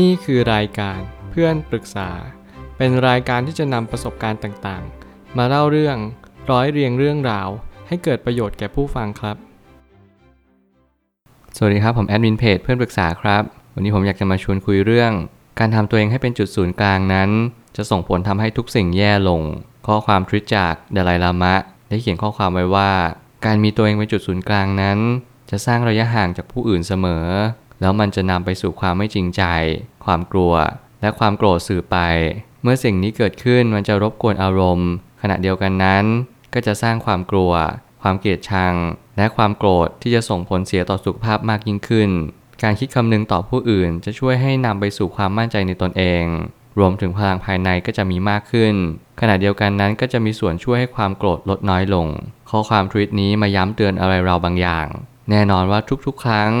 นี่คือรายการเพื่อนปรึกษา เป็นรายการที่จะนำประสบการณ์ต่างๆ มาเล่าเรื่องร้อยเรียงเรื่องราว ให้เกิดประโยชน์แก่ผู้ฟังครับ สวัสดีครับ ผมแอดมินเพจเพื่อนปรึกษาครับ วันนี้ผมอยากจะมาชวนคุยเรื่อง การทำตัวเองให้เป็นจุดศูนย์กลางนั้น จะส่งผลทำให้ทุกสิ่งแย่ลง ข้อความทวิตจากเดาไลลามะ ได้เขียนข้อความไว้ว่า การมีตัวเองเป็นจุดศูนย์กลางนั้น จะสร้างระยะห่างจากผู้อื่นเสมอ แล้วมันจะนำไปสู่ความไม่จริงใจ ความกลัว และความโกรธสื่อไป เมื่อสิ่งนี้เกิดขึ้นมันจะรบกวนอารมณ์ ขณะเดียวกันนั้น ก็จะสร้างความกลัว ความเกลียดชัง และความโกรธที่จะส่งผลเสียต่อสุขภาพมากยิ่งขึ้น การคิดคำนึงต่อผู้อื่นจะช่วยให้นำไปสู่ความมั่นใจในตนเอง รวมถึงพลังภายในก็จะมีมากขึ้น ขณะเดียวกันนั้นก็จะมีส่วนช่วยให้ความโกรธลดน้อยลง ข้อความทวิตนี้มาย้ำเตือนอะไรเราบางอย่าง แน่นอนว่าทุกๆ ครั้ง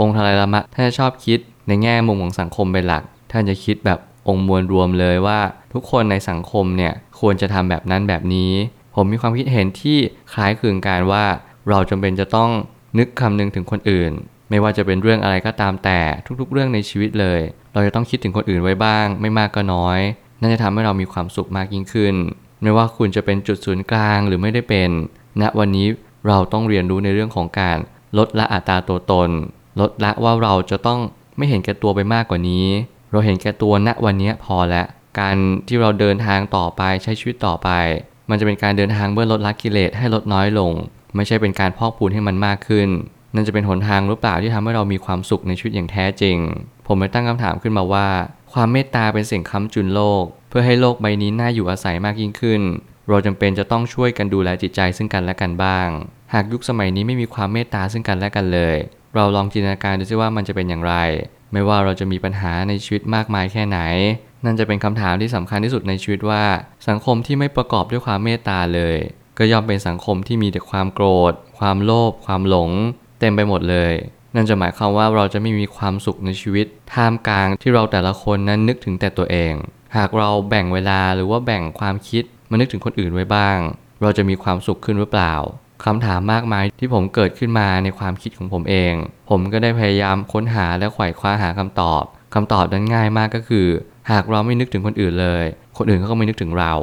องค์ทลายละมะท่านจะชอบคิดในแง่มุมของสังคมเป็นหลัก ท่านจะคิดแบบองค์มวลรวมเลยว่า ทุกคนในสังคมเนี่ยควรจะทำแบบนั้นแบบนี้ ผมมีความคิดเห็นที่คล้ายคลึงกันว่า เราจำเป็นจะต้องนึกคำนึงถึงคนอื่น ไม่ว่าจะเป็นเรื่องอะไรก็ตามแต่ทุกๆ เรื่องในชีวิตเลย เราจะต้องคิดถึงคนอื่นไว้บ้าง ไม่มากก็น้อยนั่นจะทำให้เรามีความสุขมากยิ่งขึ้น ไม่ว่าคุณจะเป็นจุดศูนย์กลางหรือไม่ได้เป็นณวันนี้เราต้องเรียนรู้ในเรื่องของการลดละอัตราตัวตน ลดละว่าเราจะต้องไม่เห็นแก่ตัวไปมากกว่านี้ เราเห็นแก่ตัวณวันนี้พอแล้วการที่เราเดินทางต่อไปใช้ชีวิตต่อไป มันจะเป็นการเดินทางเพื่อลดละกิเลสให้ลดน้อยลง ไม่ใช่เป็นการพอกพูนให้มันมากขึ้น นั่นจะเป็นหนทางหรือเปล่าที่ทำให้เรามีความสุขในชีวิตอย่างแท้จริง ผมเลยตั้งคำถามขึ้นมาว่า ความเมตตาเป็นสิ่งค้ำจุนโลก เพื่อให้โลกใบนี้น่าอยู่อาศัยมากยิ่งขึ้น เราจำเป็นจะต้องช่วยกันดูแลจิตใจซึ่งกันและกันบ้าง หากยุคสมัยนี้ไม่มีความเมตตาซึ่งกันและกันเลย เราลองจินตนาการดูซิว่ามันจะเป็นอย่างไร ไม่ว่าเราจะมีปัญหาในชีวิตมากมายแค่ไหน นั่นจะเป็นคำถามที่สำคัญที่สุดในชีวิตว่า สังคมที่ไม่ประกอบด้วยความเมตตาเลย ก็ย่อมเป็นสังคมที่มีแต่ความโกรธ ความโลภความหลง เต็มไปหมดเลย นั่นจะหมายความว่าเราจะไม่มีความสุขในชีวิต ท่ามกลางที่เราแต่ละคนนั้นนึกถึงแต่ตัวเอง หากเราแบ่งเวลาหรือว่าแบ่งความคิดมานึกถึงคนอื่นไว้บ้าง เราจะมีความสุขขึ้นหรือเปล่า คำถามมากมายที่ผมเกิดขึ้นมาในความคิดของผมเอง ผมก็ได้พยายามค้นหาและไขว่คว้าหาคำตอบคำตอบนั้นง่ายมากก็คือ หากเราไม่นึกถึงคนอื่นเลย คนอื่นก็ไม่นึกถึงเรา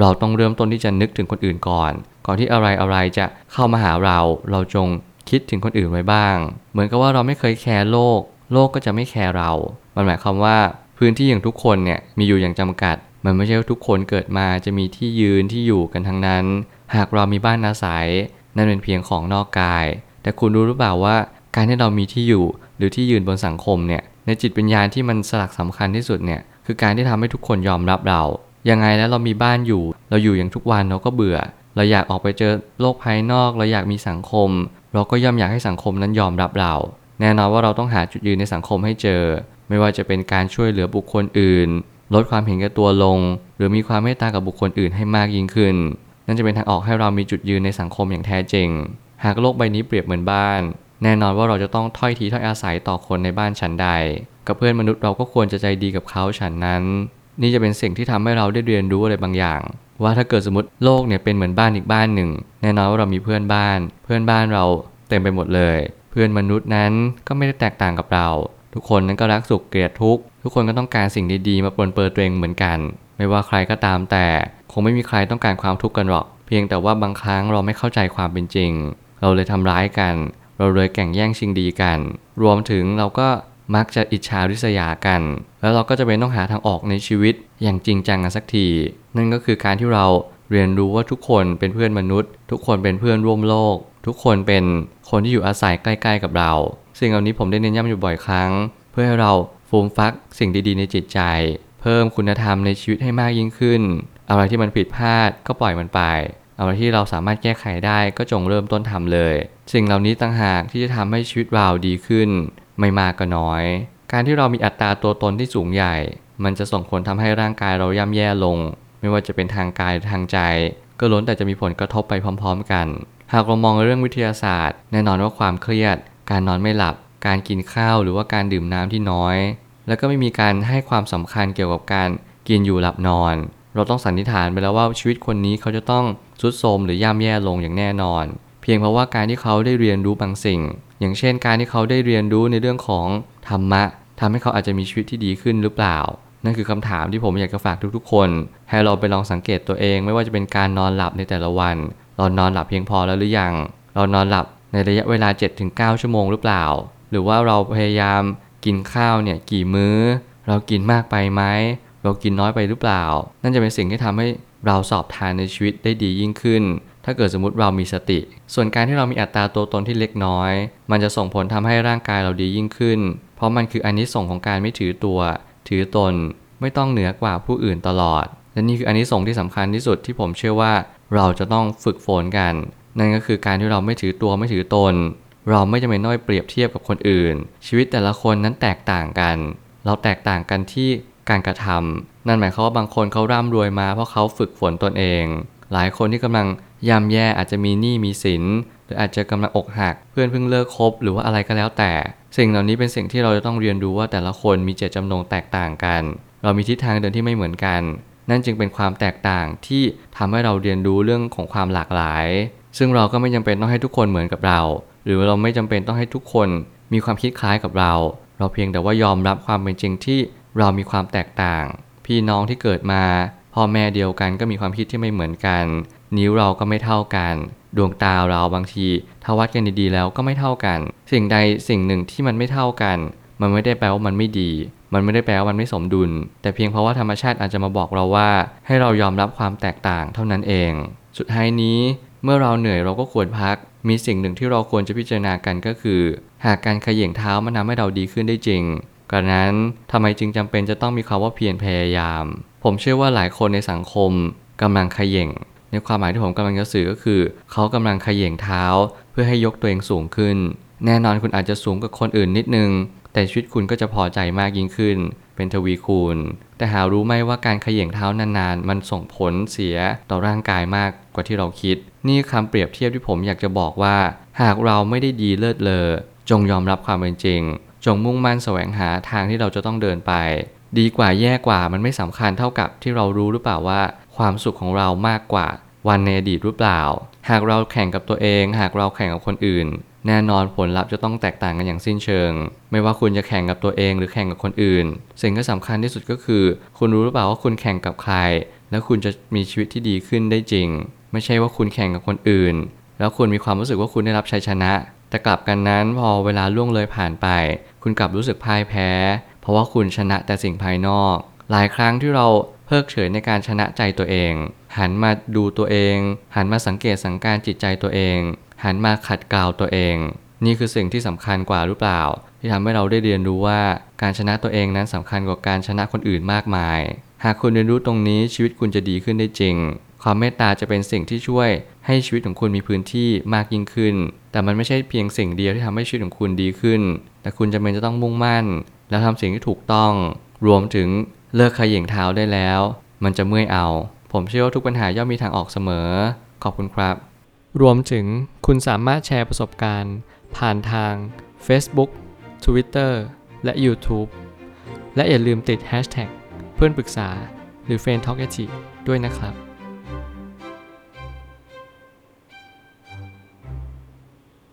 เราต้องเริ่มต้นที่จะนึกถึงคนอื่นก่อน ก่อนที่อะไรอะไรจะเข้ามาหาเรา เราจงคิดถึงคนอื่นไว้บ้าง เหมือนกับว่าเราไม่เคยแคร์โลก โลกก็จะไม่แคร์เรา มันหมายความว่าพื้นที่อย่างทุกคนเนี่ยมีอยู่อย่างจำกัด มันไม่ใช่ว่าทุกคนเกิดมาจะมีที่ยืนที่อยู่กันทั้งนั้น หากเรามีบ้านอาศัย นั่นเป็นเพียงของนอกกาย แต่คุณรู้หรือเปล่าว่าการที่เรามีที่อยู่หรือที่ยืนบนสังคมเนี่ยในจิตวิญญาณที่มันสลักสำคัญที่สุดเนี่ยคือการที่ทำให้ทุกคนยอมรับเรา ยังไงแล้วเรามีบ้านอยู่ เราอยู่อย่างทุกวันเราก็เบื่อ เราอยากออกไปเจอโลกภายนอก เราอยากมีสังคม เราก็ย่อมอยากให้สังคมนั้นยอมรับเรา แน่นอนว่าเราต้องหาจุดยืนในสังคมให้เจอ ไม่ว่าจะเป็นการช่วยเหลือบุคคลอื่น ลดความเห็นแก่ตัวลง หรือมีความเมตตากับบุคคลอื่นให้มากยิ่งขึ้น นั่นจะเป็นทางออกให้เรามีจุดยืนในสังคมอย่างแท้จริง หากโลกใบนี้เปรียบเหมือนบ้าน แน่นอนว่าเราจะต้องถ้อยทีถ้อยอาศัยต่อคนในบ้านฉันใด กับเพื่อนมนุษย์เราก็ควรจะใจดีกับเขาฉันนั้น นี่จะเป็นสิ่งที่ทำให้เราได้เรียนรู้อะไรบางอย่าง ว่าถ้าเกิดสมมติโลกเนี่ยเป็นเหมือนบ้านอีกบ้านหนึ่ง แน่นอนว่าเรามีเพื่อนบ้าน เพื่อนบ้านเราเต็มไปหมดเลย เพื่อนมนุษย์นั้นก็ไม่ได้แตกต่างกับเรา ทุกคนนั้นก็รักสุขเกลียดทุกข์ทุกคนก็ต้องการสิ่งดีๆมาปนเปื้อนตัวเองเหมือนกัน ไม่ว่าใครก็ตามแต่ คงไม่มีใครต้องการความทุกข์กันหรอก เพียงแต่ว่าบางครั้งเราไม่เข้าใจความเป็นจริง เราเลยทำร้ายกัน เราเลยแข่งแย่งชิงดีกัน รวมถึงเราก็มักจะอิจฉาริษยากัน แล้วเราก็จะเป็นต้องหาทางออกในชีวิตอย่างจริงจังกันสักที นั่นก็คือการที่เราเรียนรู้ว่าทุกคนเป็นเพื่อนมนุษย์ ทุกคนเป็นเพื่อนร่วมโลก ทุกคนเป็นคนที่อยู่อาศัยใกล้ ๆ กับเรา สิ่งเหล่านี้ผมได้เน้นย้ำอยู่บ่อยครั้ง เพื่อให้เราฟูมฟักสิ่งดีๆ ในจิตใจ เพิ่มคุณธรรมในชีวิตให้มากยิ่งขึ้น อะไรที่มันผิดพลาดก็ปล่อยมันไป อะไรที่เราสามารถแก้ไขได้ก็จงเริ่มต้นทำเลย สิ่งเหล่านี้ต่างหากที่จะทำให้ชีวิตเราดีขึ้น ไม่มากก็น้อย การที่เรามีอัตราตัวตนที่สูงใหญ่ มันจะส่งผลทำให้ร่างกายเราย่ำแย่ลง ไม่ว่าจะเป็นทางกายหรือทางใจ ก็ล้นแต่จะมีผลกระทบไปพร้อม ๆ กัน หากเรามองเรื่องวิทยาศาสตร์ แน่นอนว่าความเครียด การนอนไม่หลับ การกินข้าวหรือว่าการดื่มน้ำที่น้อย แล้วก็ไม่มีการให้ความสำคัญเกี่ยวกับการกินอยู่หลับนอน เราต้องสันนิษฐานไปแล้วว่าชีวิตคนนี้เขาจะต้องทรุดโทรมหรือย่ำแย่ลงอย่างแน่นอน เพียงเพราะว่าการที่เขาได้เรียนรู้บางสิ่ง อย่างเช่น การที่เขาได้เรียนรู้ในเรื่องของธรรมะทำให้เขาอาจจะมีชีวิตที่ดีขึ้นหรือเปล่า นั่นคือคำถามที่ผมอยากจะฝากทุกๆ คน ให้เราไปลองสังเกตตัวเอง ไม่ว่าจะเป็นการนอนหลับในแต่ละวัน เรานอนหลับเพียงพอแล้วหรือยัง เรานอนหลับในระยะเวลา 7-9 ชั่วโมงหรือเปล่า หรือว่าเราพยายามกินข้าวเนี่ยกี่มื้อ เรากินมากไปไหม เรากินน้อยไปหรือเปล่า นั่นจะเป็นสิ่งที่ทำให้เราสอบทานในชีวิตได้ดียิ่งขึ้น ถ้าเกิดสมมติเรามีสติ ส่วนการที่เรามีอัตราตัวตนที่เล็กน้อย มันจะส่งผลทำให้ร่างกายเราดียิ่งขึ้น เพราะมันคืออันนี้ส่งของการไม่ถือตัว ถือตน ไม่ต้องเหนือกว่าผู้อื่นตลอด และนี่คืออันนี้ส่งที่สำคัญที่สุดที่ผมเชื่อว่าเราจะต้องฝึกฝนกัน นั่นก็คือการที่เราไม่ถือตัวไม่ถือตน เราไม่จำเป็นต้องเปรียบเทียบกับคนอื่น ชีวิตแต่ละคนนั้นแตกต่างกัน เราแตกต่างกันที่ การกระทำนั่นหมายความว่าบางคนเขาร่ำรวยมา เพราะเขาฝึกฝนตนเอง หลายคนที่กำลังย่ำแย่อาจจะมีหนี้มีสิน หรืออาจจะกำลังอกหัก เพื่อนเพิ่งเลิกคบหรือว่าอะไรก็แล้วแต่ สิ่งเหล่านี้เป็นสิ่งที่เราจะต้องเรียนรู้ว่าแต่ละคนมีเจตจำนงแตกต่างกัน เรามีทิศทางเดินที่ไม่เหมือนกัน นั่นจึงเป็นความแตกต่างที่ทำให้เราเรียนรู้เรื่องของความหลากหลาย ซึ่งเราก็ไม่จำเป็นต้องให้ทุกคนเหมือนกับเรา หรือเราไม่จำเป็นต้องให้ทุกคนมีความคิดคล้ายกับเรา เราเพียงแต่ว่ายอมรับความเป็นจริงที่ เรามีความแตกต่าง พี่น้องที่เกิดมา พ่อแม่เดียวกันก็มีความคิดที่ไม่เหมือนกัน นิ้วเราก็ไม่เท่ากัน ดวงตาเราบางทีถ้าวัดกันดีๆแล้วก็ไม่เท่ากัน สิ่งใดสิ่งหนึ่งที่มันไม่เท่ากัน มันไม่ได้แปลว่ามันไม่ดี มันไม่ได้แปลว่ามันไม่สมดุล แต่เพียงเพราะว่าธรรมชาติอาจจะมาบอกเราว่า ให้เรายอมรับความแตกต่างเท่านั้นเอง สุดท้ายนี้เมื่อเราเหนื่อยเราก็ควรพัก มีสิ่งหนึ่งที่เราควรจะพิจารณากันก็คือ หากการขย่งเท้ามันทำให้เราดีขึ้นได้จริง กระนั้นทำไมจึงจำเป็นจะต้องมีคำว่าเพียรพยายาม ผมเชื่อว่าหลายคนในสังคมกำลังขย่ง ในความหมายที่ผมกำลังจะสื่อก็คือ เขากำลังขย่งเท้า เพื่อให้ยกตัวเองสูงขึ้น แน่นอนคุณอาจจะสูงกว่าคนอื่นนิดนึง แต่ชีวิตคุณก็จะพอใจมากยิ่งขึ้น เป็นทวีคูณ แต่หารู้ไหมว่าการขย่งเท้านานๆ มันส่งผลเสียต่อร่างกายมากกว่าที่เราคิด นี่คำเปรียบเทียบที่ผมอยากจะบอกว่า หากเราไม่ได้ดีเลิศเลอจงยอมรับความเป็นจริง จงมุ่งมั่นแสวงหาทางที่เราจะต้องเดินไป ดีกว่าแย่กว่ามันไม่สำคัญเท่ากับที่เรารู้หรือเปล่าว่า ความสุขของเรามากกว่าวันในอดีตหรือเปล่า หากเราแข่งกับตัวเอง หากเราแข่งกับคนอื่น แน่นอนผลลัพธ์จะต้องแตกต่างกันอย่างสิ้นเชิง ไม่ว่าคุณจะแข่งกับตัวเองหรือแข่งกับคนอื่น สิ่งที่สำคัญที่สุดก็คือ คุณรู้หรือเปล่าว่าคุณแข่งกับใคร แล้วคุณจะมีชีวิตที่ดีขึ้นได้จริง ไม่ใช่ว่าคุณแข่งกับคนอื่น แล้วคุณมีความรู้สึกว่าคุณได้รับชัยชนะ แต่กลับกันนั้นพอเวลาล่วงเลยผ่านไป คุณกลับรู้สึกพ่ายแพ้ เพราะว่าคุณชนะแต่สิ่งภายนอก หลายครั้งที่เราเพิกเฉยในการชนะใจตัวเอง หันมาดูตัวเอง หันมาสังเกตสังการจิตใจตัวเอง หันมาขัดเกลาตัวเอง นี่คือสิ่งที่สำคัญกว่าหรือเปล่า ที่ทำให้เราได้เรียนรู้ว่าการชนะตัวเองนั้นสำคัญกว่าการชนะคนอื่นมากมาย หากคุณเรียนรู้ตรงนี้ชีวิตคุณจะดีขึ้นได้จริง ความเมตตาจะเป็นสิ่งที่ช่วย ให้ชีวิตของคุณมีพื้นที่มากยิ่งขึ้น แต่มันไม่ใช่เพียงสิ่งเดียวที่ทำให้ชีวิตของคุณดีขึ้น แต่คุณจำเป็นจะต้องมุ่งมั่น แล้วทำสิ่งที่ถูกต้อง รวมถึงเลิกขย่งเท้าได้แล้ว มันจะเมื่อยเอา ผมเชื่อว่าทุกปัญหาย่อมมีทางออกเสมอ ขอบคุณครับ รวมถึงคุณสามารถแชร์ประสบการณ์ ผ่านทาง Facebook Twitter และ YouTube และอย่าลืมติด Hashtag เพื่อนปรึกษาหรือ f r ร e n d t a l k ด้วยนะครับ